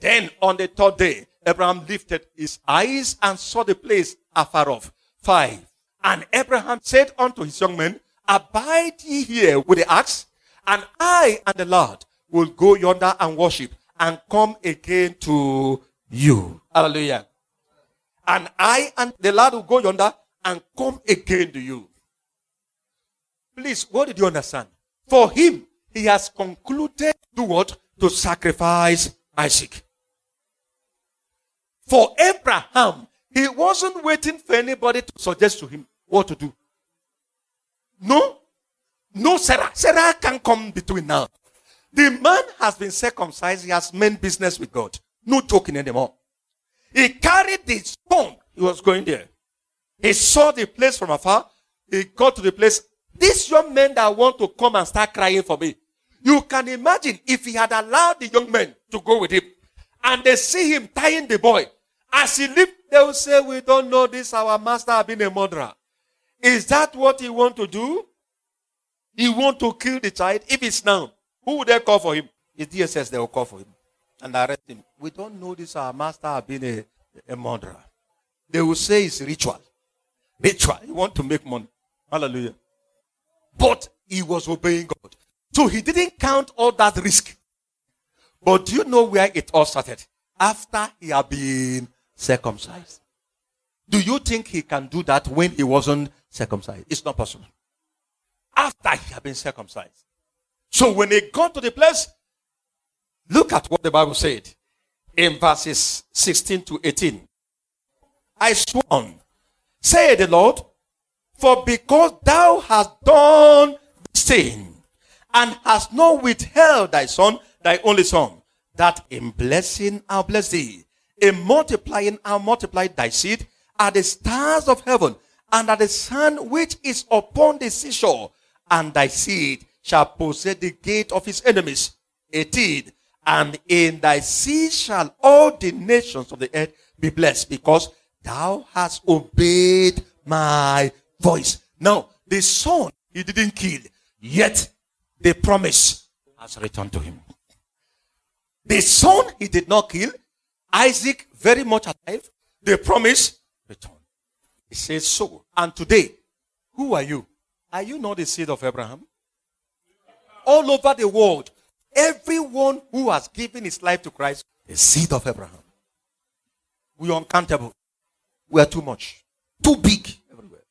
then on the third day, Abraham lifted his eyes and saw the place afar off. Five. And Abraham said unto his young men, Abide ye here with the axe, and I and the Lord will go yonder and worship and come again to you. Hallelujah. And I and the Lord will go yonder and come again to you. Please, what did you understand? For him, he has concluded to what? To sacrifice Isaac. For Abraham, he wasn't waiting for anybody to suggest to him what to do. No. No, Sarah. Sarah can come between now. The man has been circumcised. He has meant business with God. No joking anymore. He carried the stone. He was going there. He saw the place from afar. He got to the place. These young men that want to come and start crying for me. You can imagine if he had allowed the young men to go with him and they see him tying the boy. As he lived, they will say, we don't know this, our master has been a murderer. Is that what he want to do? He want to kill the child? If it's now, who would they call for him? It's DSS they will call for him and arrest him. We don't know this, our master has been a, a murderer. They will say it's ritual. Ritual. He want to make money. Hallelujah. But he was obeying God. So he didn't count all that risk. But do you know where it all started? After he had been circumcised. Do you think he can do that when he wasn't circumcised? It's not possible. After he had been circumcised. So when he got to the place, look at what the Bible said in verses 16 to 18. I sworn, say the Lord, for because thou hast done this thing, and hast not withheld thy son, thy only son, that in blessing I'll bless thee, in multiplying I'll multiply thy seed, are the stars of heaven, and are the sun which is upon the seashore, and thy seed shall possess the gate of his enemies. 18. And in thy seed shall all the nations of the earth be blessed, because thou hast obeyed my voice. Now, the son he didn't kill, yet the promise has returned to him. The son he did not kill, Isaac very much alive, the promise returned. He says so. And today, who are you? Are you not the seed of Abraham? All over the world, everyone who has given his life to Christ is seed of Abraham. We are uncountable. We are too much. Too big everywhere.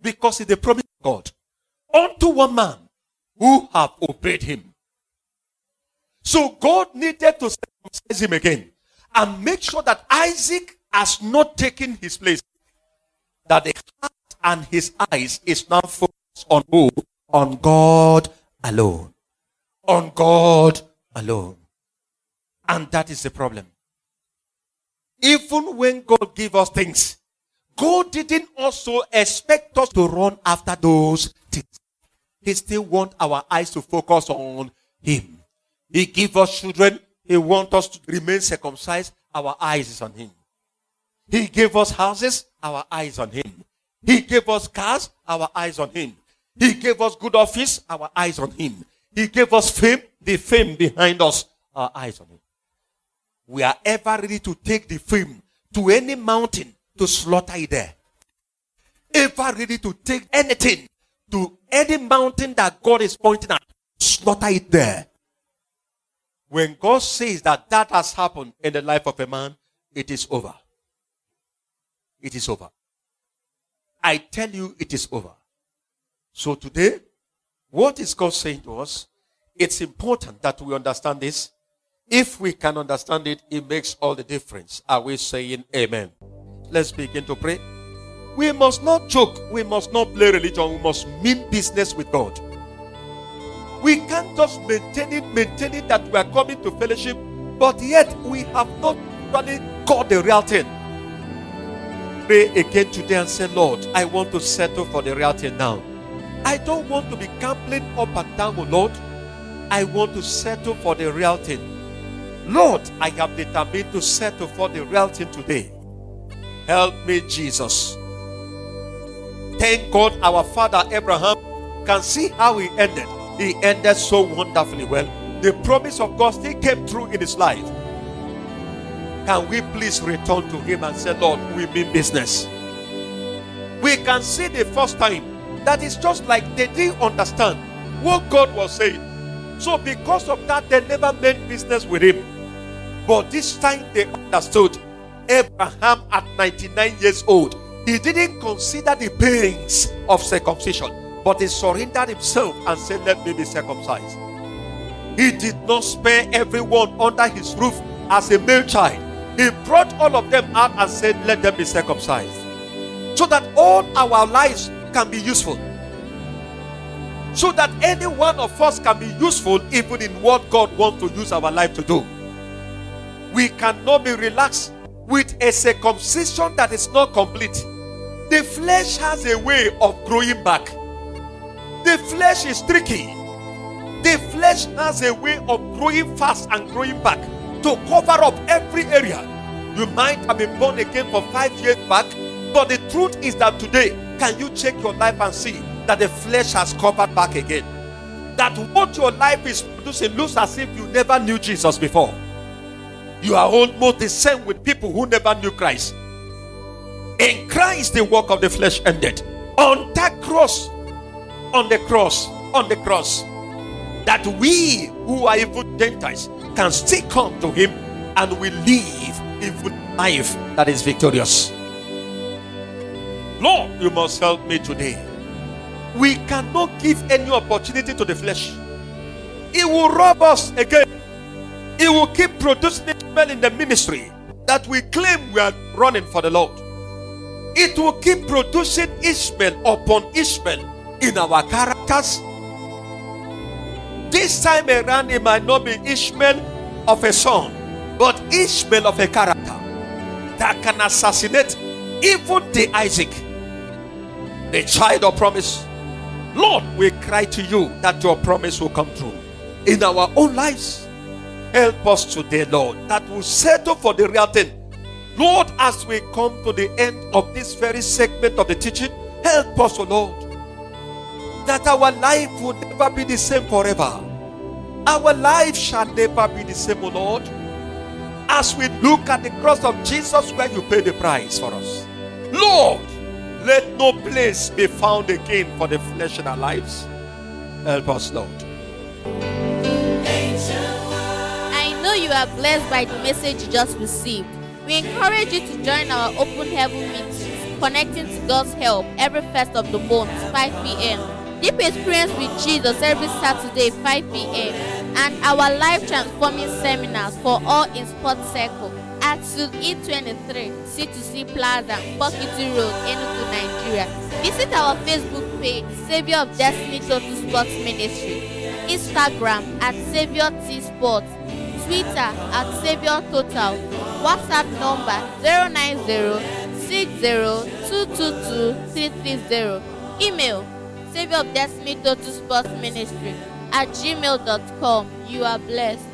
Because it's the promise of God. Unto one man who have obeyed him. So God needed to circumcise him again and make sure that Isaac has not taken his place. That the heart and his eyes is now focused on who? On God alone. On God alone. And that is the problem. Even when God give us things, God didn't also expect us to run after those things. He still want our eyes to focus on Him. He give us children. He want us to remain circumcised. Our eyes is on Him. He gave us houses. Our eyes on Him. He gave us cars. Our eyes on Him. He gave us good office. Our eyes on Him. He gave us fame. The fame behind us. Our eyes on Him. We are ever ready to take the fame to any mountain to slaughter it there. Ever ready to take anything to any mountain that God is pointing at, slaughter it there. When God says that that has happened in the life of a man, it is over. It is over. I tell you, it is over. So today, what is God saying to us? It's important that we understand this. If we can understand it, it makes all the difference. Are we saying amen? Let's begin to pray. We must not joke. We must not play religion. We must mean business with God. We can't just maintain it, maintain it that we are coming to fellowship, but yet we have not really got the real thing. Pray again today and say, Lord, I want to settle for the real thing now. I don't want to be gambling up and down, oh Lord. I want to settle for the real thing. Lord, I have determined to settle for the real thing today. Help me, Jesus. Thank God our father Abraham can see how he ended. He ended so wonderfully well. The promise of God still came through in his life. Can we please return to him and say, Lord, we mean business? We can see the first time that it's just like they didn't understand what God was saying. So, because of that, they never made business with him. But this time they understood. Abraham, at 99 years old, he didn't consider the pains of circumcision, but he surrendered himself and said, Let me be circumcised. He did not spare everyone under his roof as a male child. He brought all of them out and said, Let them be circumcised. So that all our lives can be useful. So that any one of us can be useful even in what God wants to use our life to do. We cannot be relaxed with a circumcision that is not complete. The flesh has a way of growing back. The flesh is tricky. The flesh has a way of growing fast and growing back to cover up every area. You might have been born again for five years back, but the truth is that today, can you check your life and see that the flesh has covered back again? That what your life is producing looks as if you never knew Jesus before. You are almost the same with people who never knew Christ. In Christ, the work of the flesh ended. On that cross, on the cross, on the cross that we who are even Gentiles can still come to him and we live even life that is victorious. Lord, you must help me today. We cannot give any opportunity to the flesh. It will rob us again. It will keep producing Ishmael in the ministry that we claim we are running for the Lord. It will keep producing Ishmael upon Ishmael in our characters. This time around, it might not be Ishmael of a son, but Ishmael of a character that can assassinate even the Isaac, the child of promise. Lord, we cry to you that your promise will come true in our own lives. Help us today, Lord, that will settle for the real thing. Lord, as we come to the end of this very segment of the teaching, help us, O Lord, that our life will never be the same forever. Our life shall never be the same, O Lord, as we look at the cross of Jesus where you paid the price for us. Lord, let no place be found again for the flesh in our lives. Help us, Lord. I know you are blessed by the message you just received. We encourage you to join our open heaven meetings, connecting to God's help every first of the month, 5 p.m. Deep experience with Jesus every Saturday, 5 p.m. And our life transforming seminars for all in Sports Circle at Suite E23, C2C Plaza, Bokiti Road, Enugu, Nigeria. Visit our Facebook page, Savior of Destiny Total Sports Ministry, Instagram at Savior T Sports, Twitter at Savior Total, WhatsApp number 090 Email Savior of Destiny Total Sports Ministry at gmail.com. You are blessed.